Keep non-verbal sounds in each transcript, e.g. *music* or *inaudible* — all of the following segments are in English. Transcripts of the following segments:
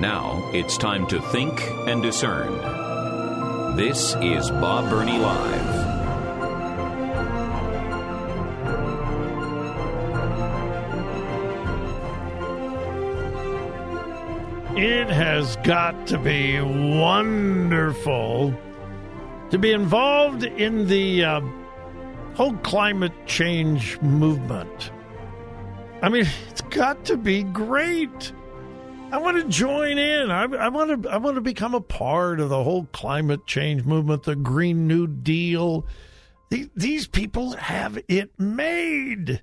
Now it's time to think and discern. This is Bob Burney Live. It has got to be wonderful to be involved in the uh, whole climate change movement. I mean, *laughs* it's got to be great. I want to join in. I, I, want to. I want to become a part of the whole climate change movement, the Green New Deal. The, these people have it made.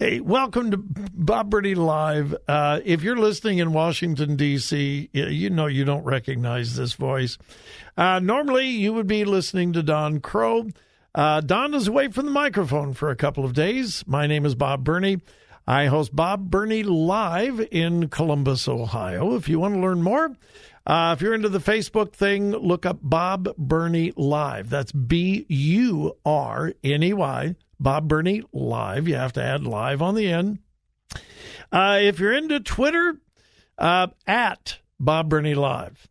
Hey, welcome to Bob Burney Live. Uh, if you're listening in Washington D.C., you know you don't recognize this voice. Uh, normally, you would be listening to Don Crow. Uh, Don is away from the microphone for a couple of days. My name is Bob Burney. I host Bob Burney Live in Columbus, Ohio. If you want to learn more, uh, if you're into the Facebook thing, look up Bob Burney Live. That's B U R N E Y, Bob Burney Live. You have to add live on the end. Uh, if you're into Twitter, uh, at Bob Burney Live.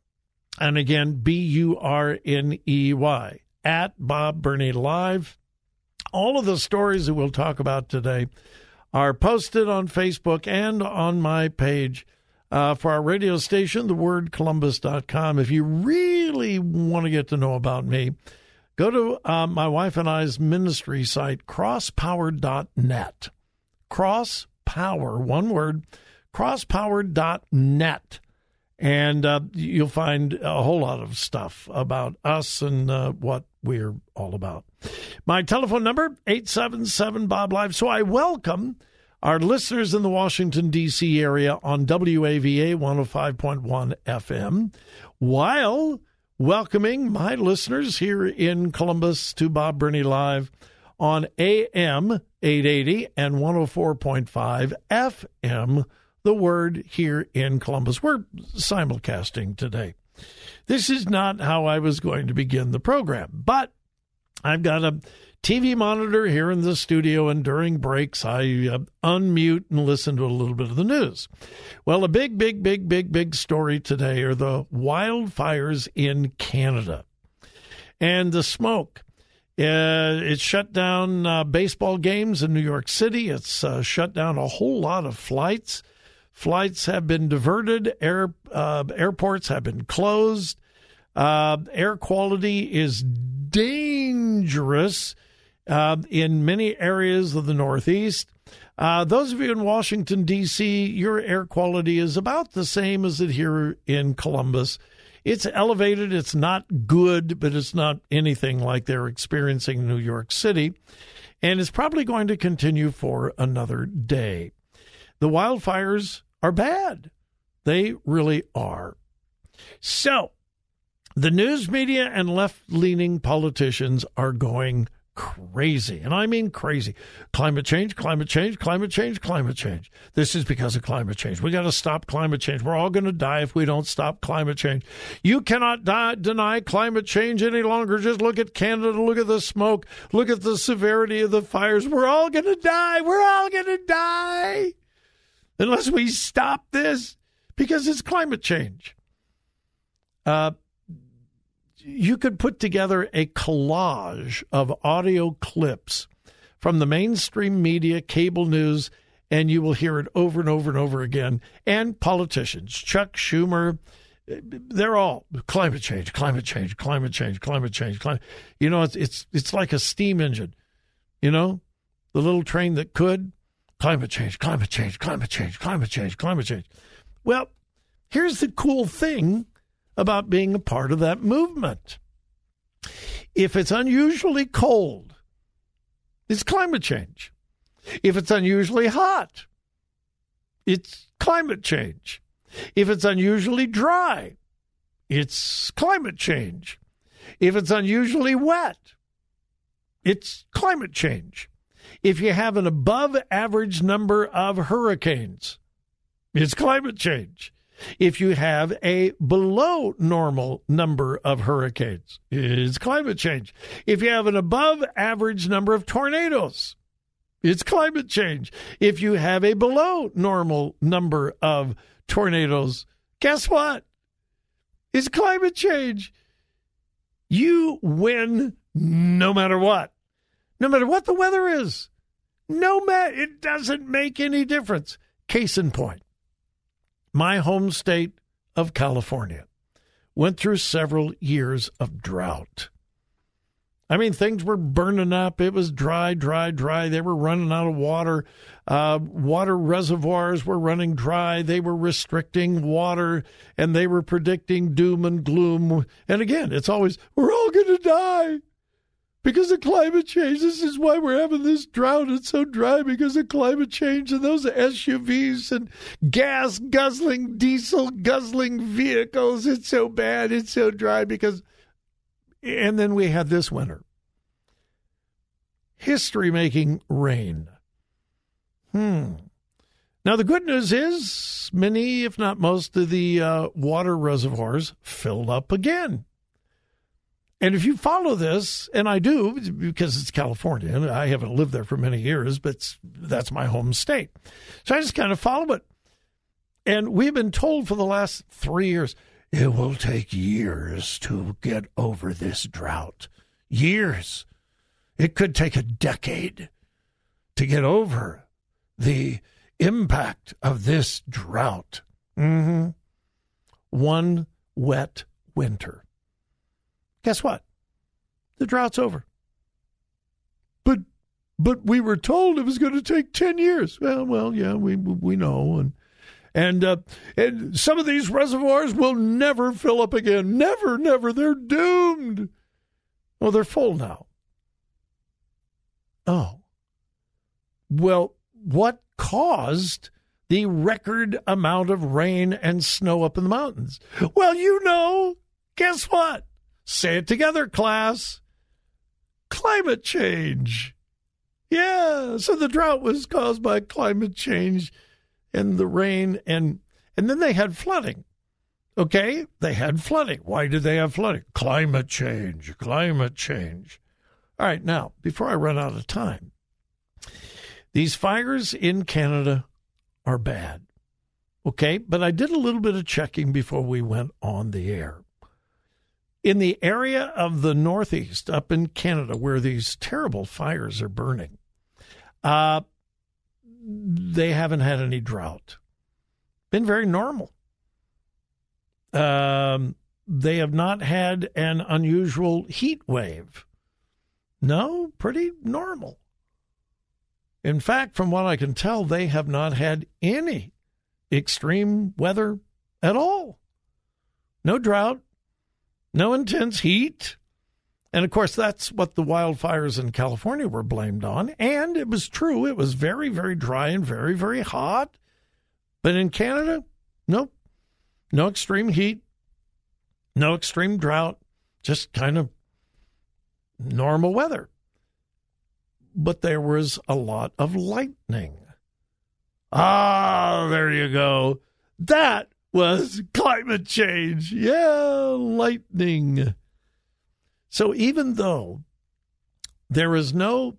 And again, B U R N E Y, at Bob Burney Live. All of the stories that we'll talk about today are posted on Facebook and on my page uh, for our radio station, thewordcolumbus.com. If you really want to get to know about me, go to uh, my wife and I's ministry site, crosspower.net. Crosspower, one word, crosspower.net. And uh, you'll find a whole lot of stuff about us and uh, what we're all about. My telephone number, 877 Bob Live. So I welcome our listeners in the Washington, D.C. area on WAVA 105.1 FM, while welcoming my listeners here in Columbus to Bob Burney Live on AM 880 and 104.5 FM, the word here in Columbus. We're simulcasting today. This is not how I was going to begin the program, but I've got a TV monitor here in the studio, and during breaks, I uh, unmute and listen to a little bit of the news. Well, a big, big, big, big, big story today are the wildfires in Canada and the smoke. Uh, it shut down uh, baseball games in New York City. It's uh, shut down a whole lot of flights. Flights have been diverted. Air uh, airports have been closed. Uh, air quality is dangerous uh, in many areas of the Northeast. Uh, those of you in Washington, D.C., your air quality is about the same as it here in Columbus. It's elevated. It's not good, but it's not anything like they're experiencing in New York City. And it's probably going to continue for another day. The wildfires are bad. They really are. So, the news media and left leaning politicians are going crazy. And I mean crazy. Climate change, climate change, climate change, climate change. This is because of climate change. We got to stop climate change. We're all going to die if we don't stop climate change. You cannot die, deny climate change any longer. Just look at Canada, look at the smoke, look at the severity of the fires. We're all going to die. We're all going to die unless we stop this because it's climate change. Uh, you could put together a collage of audio clips from the mainstream media, cable news, and you will hear it over and over and over again. And politicians, Chuck Schumer, they're all climate change, climate change, climate change, climate change, climate. You know, it's it's it's like a steam engine. You know, the little train that could. Climate change, climate change, climate change, climate change, climate change. Well, here's the cool thing about being a part of that movement. If it's unusually cold, it's climate change. If it's unusually hot, it's climate change. If it's unusually dry, it's climate change. If it's unusually wet, it's climate change. If you have an above average number of hurricanes, it's climate change. If you have a below normal number of hurricanes, it's climate change. If you have an above average number of tornadoes, it's climate change. If you have a below normal number of tornadoes, guess what? It's climate change. You win no matter what. No matter what the weather is. No matter it doesn't make any difference. Case in point my home state of California went through several years of drought. I mean, things were burning up. It was dry, dry, dry. They were running out of water. Uh, water reservoirs were running dry. They were restricting water and they were predicting doom and gloom. And again, it's always, we're all going to die because of climate change. This is why we're having this drought. It's so dry because of climate change and those SUVs and gas guzzling, diesel guzzling vehicles. It's so bad. It's so dry because. And then we had this winter history making rain. Hmm. Now, the good news is many, if not most, of the uh, water reservoirs filled up again. And if you follow this, and I do because it's California, and I haven't lived there for many years, but that's my home state. So I just kind of follow it. And we've been told for the last three years it will take years to get over this drought. Years. It could take a decade to get over the impact of this drought. Mm-hmm. One wet winter. Guess what? The drought's over. But but we were told it was going to take 10 years. Well, well, yeah, we we know and and uh, and some of these reservoirs will never fill up again. Never, never. They're doomed. Well, they're full now. Oh. Well, what caused the record amount of rain and snow up in the mountains? Well, you know, guess what? Say it together, class. Climate change. Yeah, so the drought was caused by climate change and the rain and and then they had flooding. Okay? They had flooding. Why did they have flooding? Climate change. Climate change. All right, now, before I run out of time, these fires in Canada are bad. Okay, but I did a little bit of checking before we went on the air in the area of the Northeast, up in Canada, where these terrible fires are burning, uh, they haven't had any drought. Been very normal. Um, they have not had an unusual heat wave. No, pretty normal. In fact, from what I can tell, they have not had any extreme weather at all. No drought, no intense heat. And of course, that's what the wildfires in California were blamed on. And it was true. It was very, very dry and very, very hot. But in Canada, nope. No extreme heat, no extreme drought, just kind of normal weather. But there was a lot of lightning. Ah, there you go. That was climate change. Yeah, lightning. So even though there is no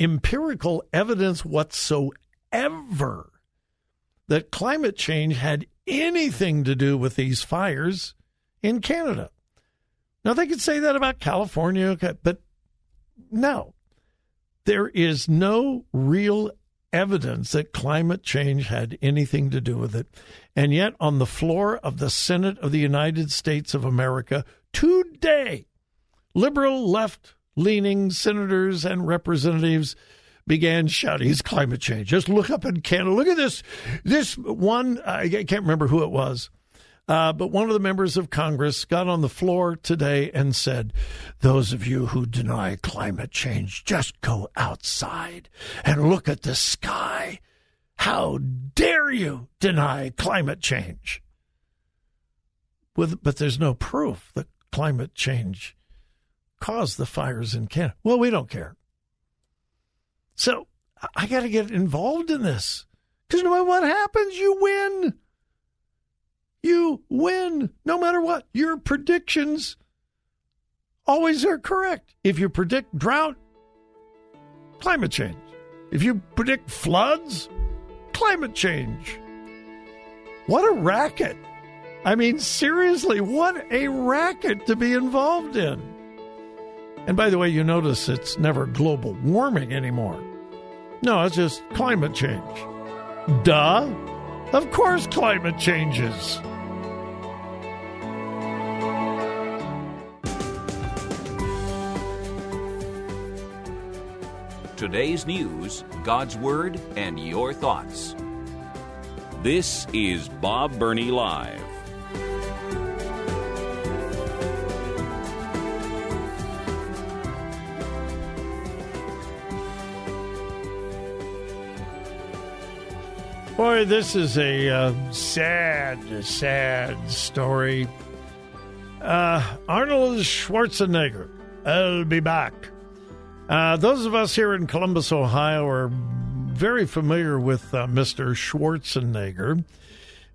empirical evidence whatsoever that climate change had anything to do with these fires in Canada. Now, they could say that about California, but no, there is no real evidence that climate change had anything to do with it. And yet, on the floor of the Senate of the United States of America today, liberal left leaning senators and representatives began shouting, it's climate change. Just look up in Canada. Look at this. This one, I can't remember who it was. Uh, but one of the members of Congress got on the floor today and said, Those of you who deny climate change, just go outside and look at the sky. How dare you deny climate change? With, but there's no proof that climate change caused the fires in Canada. Well, we don't care. So I got to get involved in this because no matter what happens, you win. You win no matter what. Your predictions always are correct. If you predict drought, climate change. If you predict floods, climate change. What a racket. I mean, seriously, what a racket to be involved in. And by the way, you notice it's never global warming anymore. No, it's just climate change. Duh. Of course, climate changes. Today's news, God's Word, and your thoughts. This is Bob Burney Live. Boy, this is a uh, sad, sad story. Uh, Arnold Schwarzenegger, I'll be back. Uh, those of us here in Columbus, Ohio, are very familiar with uh, Mr. Schwarzenegger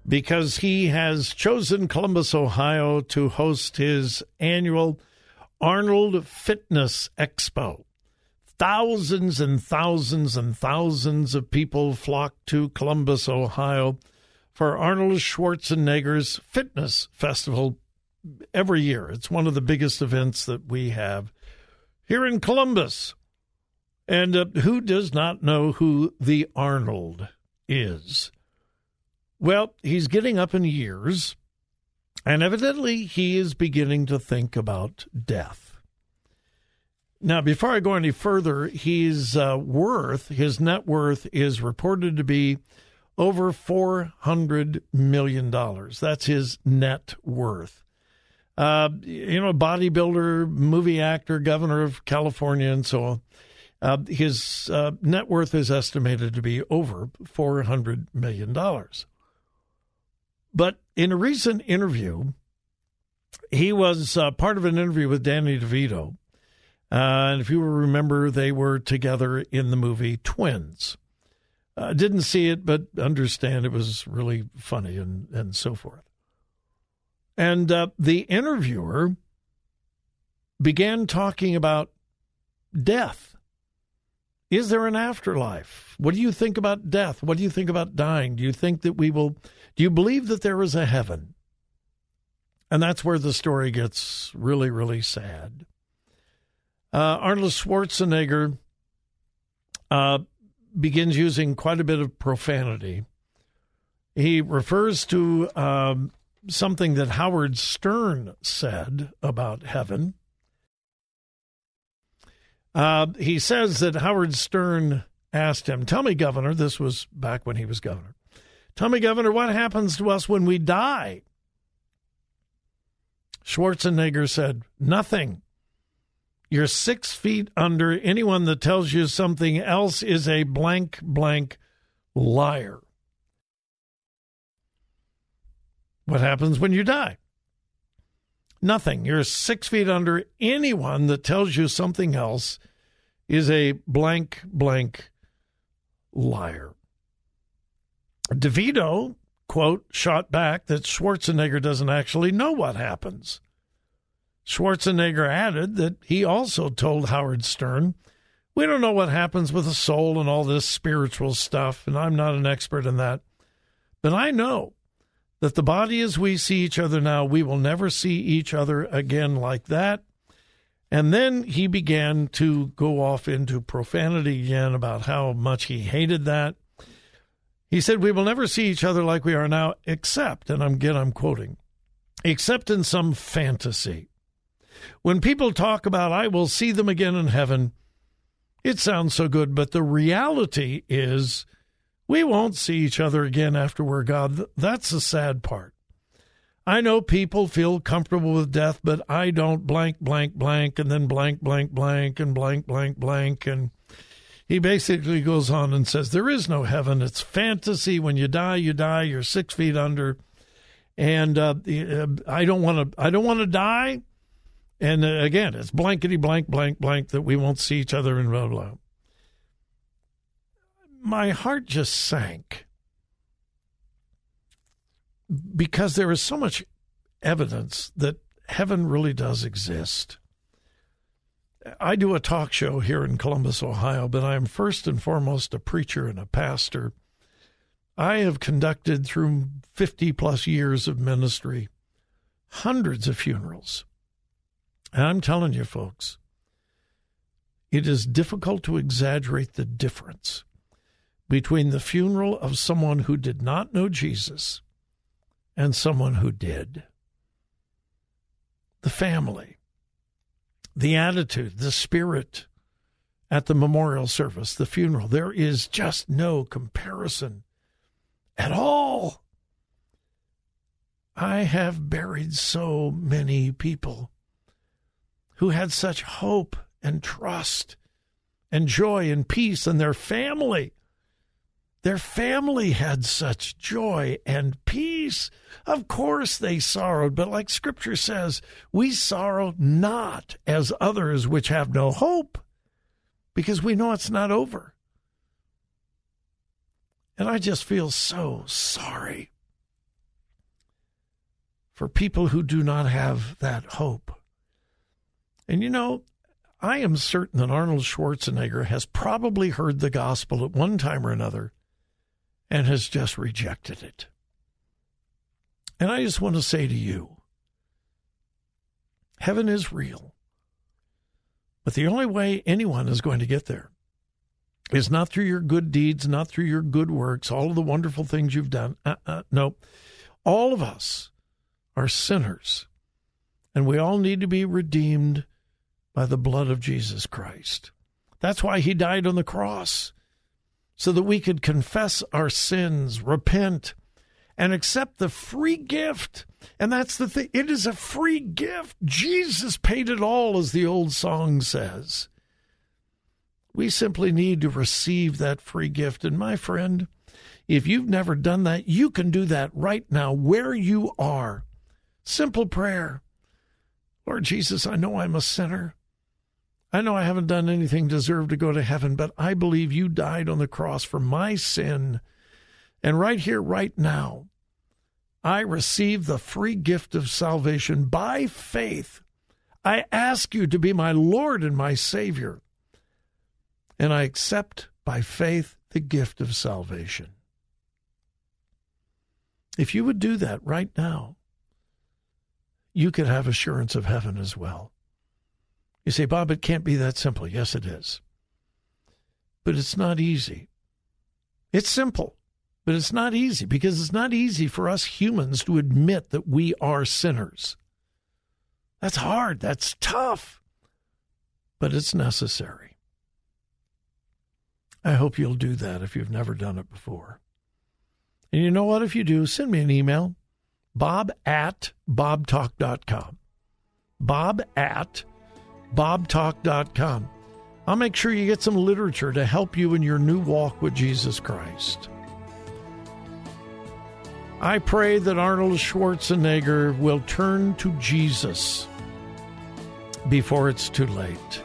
because he has chosen Columbus, Ohio to host his annual Arnold Fitness Expo. Thousands and thousands and thousands of people flock to Columbus, Ohio for Arnold Schwarzenegger's Fitness Festival every year. It's one of the biggest events that we have here in Columbus. And uh, who does not know who the Arnold is? Well, he's getting up in years, and evidently he is beginning to think about death. Now, before I go any further, his uh, worth, his net worth, is reported to be over $400 million. That's his net worth. Uh, you know, bodybuilder, movie actor, governor of California, and so on. Uh, his uh, net worth is estimated to be over $400 million. But in a recent interview, he was uh, part of an interview with Danny DeVito uh, and if you remember, they were together in the movie Twins. Uh, didn't see it, but understand it was really funny and, and so forth. And uh, the interviewer began talking about death. Is there an afterlife? What do you think about death? What do you think about dying? Do you think that we will, do you believe that there is a heaven? And that's where the story gets really, really sad. Uh, Arnold Schwarzenegger uh, begins using quite a bit of profanity. He refers to um, something that Howard Stern said about heaven. Uh, he says that Howard Stern asked him, Tell me, Governor, this was back when he was governor. Tell me, Governor, what happens to us when we die? Schwarzenegger said, Nothing. You're six feet under. Anyone that tells you something else is a blank, blank liar. What happens when you die? Nothing. You're six feet under. Anyone that tells you something else is a blank, blank liar. DeVito, quote, shot back that Schwarzenegger doesn't actually know what happens. Schwarzenegger added that he also told Howard Stern, We don't know what happens with the soul and all this spiritual stuff, and I'm not an expert in that. But I know that the body as we see each other now, we will never see each other again like that. And then he began to go off into profanity again about how much he hated that. He said, We will never see each other like we are now, except, and again I'm quoting, except in some fantasy. When people talk about, I will see them again in heaven, it sounds so good, but the reality is we won't see each other again after we're gone. That's the sad part. I know people feel comfortable with death, but I don't blank, blank, blank, and then blank, blank, blank, and blank, blank, blank. And he basically goes on and says there is no heaven. It's fantasy. When you die, you die. You're six feet under, and uh, uh I don't want to. I don't want to die. And uh, again, it's blankety blank blank blank that we won't see each other in blah blah. My heart just sank because there is so much evidence that heaven really does exist. I do a talk show here in Columbus, Ohio, but I am first and foremost a preacher and a pastor. I have conducted through 50 plus years of ministry hundreds of funerals. And I'm telling you, folks, it is difficult to exaggerate the difference between the funeral of someone who did not know Jesus and someone who did. The family, the attitude, the spirit at the memorial service, the funeral, there is just no comparison at all. I have buried so many people who had such hope and trust and joy and peace, in their family their family had such joy and peace. Of course they sorrowed, but like scripture says, we sorrow not as others which have no hope, because we know it's not over. And I just feel so sorry for people who do not have that hope. And you know, I am certain that Arnold Schwarzenegger has probably heard the gospel at one time or another and has just rejected it. And I just want to say to you heaven is real. But the only way anyone is going to get there is not through your good deeds, not through your good works, all of the wonderful things you've done. Uh, uh, no, all of us are sinners, and we all need to be redeemed by the blood of Jesus Christ. That's why he died on the cross so that we could confess our sins, repent, and accept the free gift. And that's the thing. It is a free gift. Jesus paid it all, as the old song says. We simply need to receive that free gift. And my friend, if you've never done that, you can do that right now where you are. Simple prayer Lord Jesus, I know I'm a sinner. I know I haven't done anything to deserve to go to heaven, but I believe you died on the cross for my sin. And right here, right now, I receive the free gift of salvation by faith. I ask you to be my Lord and my Savior. And I accept by faith the gift of salvation. If you would do that right now, you could have assurance of heaven as well. You say, Bob, it can't be that simple. Yes, it is. But it's not easy. It's simple, but it's not easy because it's not easy for us humans to admit that we are sinners. That's hard. That's tough. But it's necessary. I hope you'll do that if you've never done it before. And you know what? If you do, send me an email bob at bobtalk.com. Bob at bobtalk.com. I'll make sure you get some literature to help you in your new walk with Jesus Christ. I pray that Arnold Schwarzenegger will turn to Jesus before it's too late.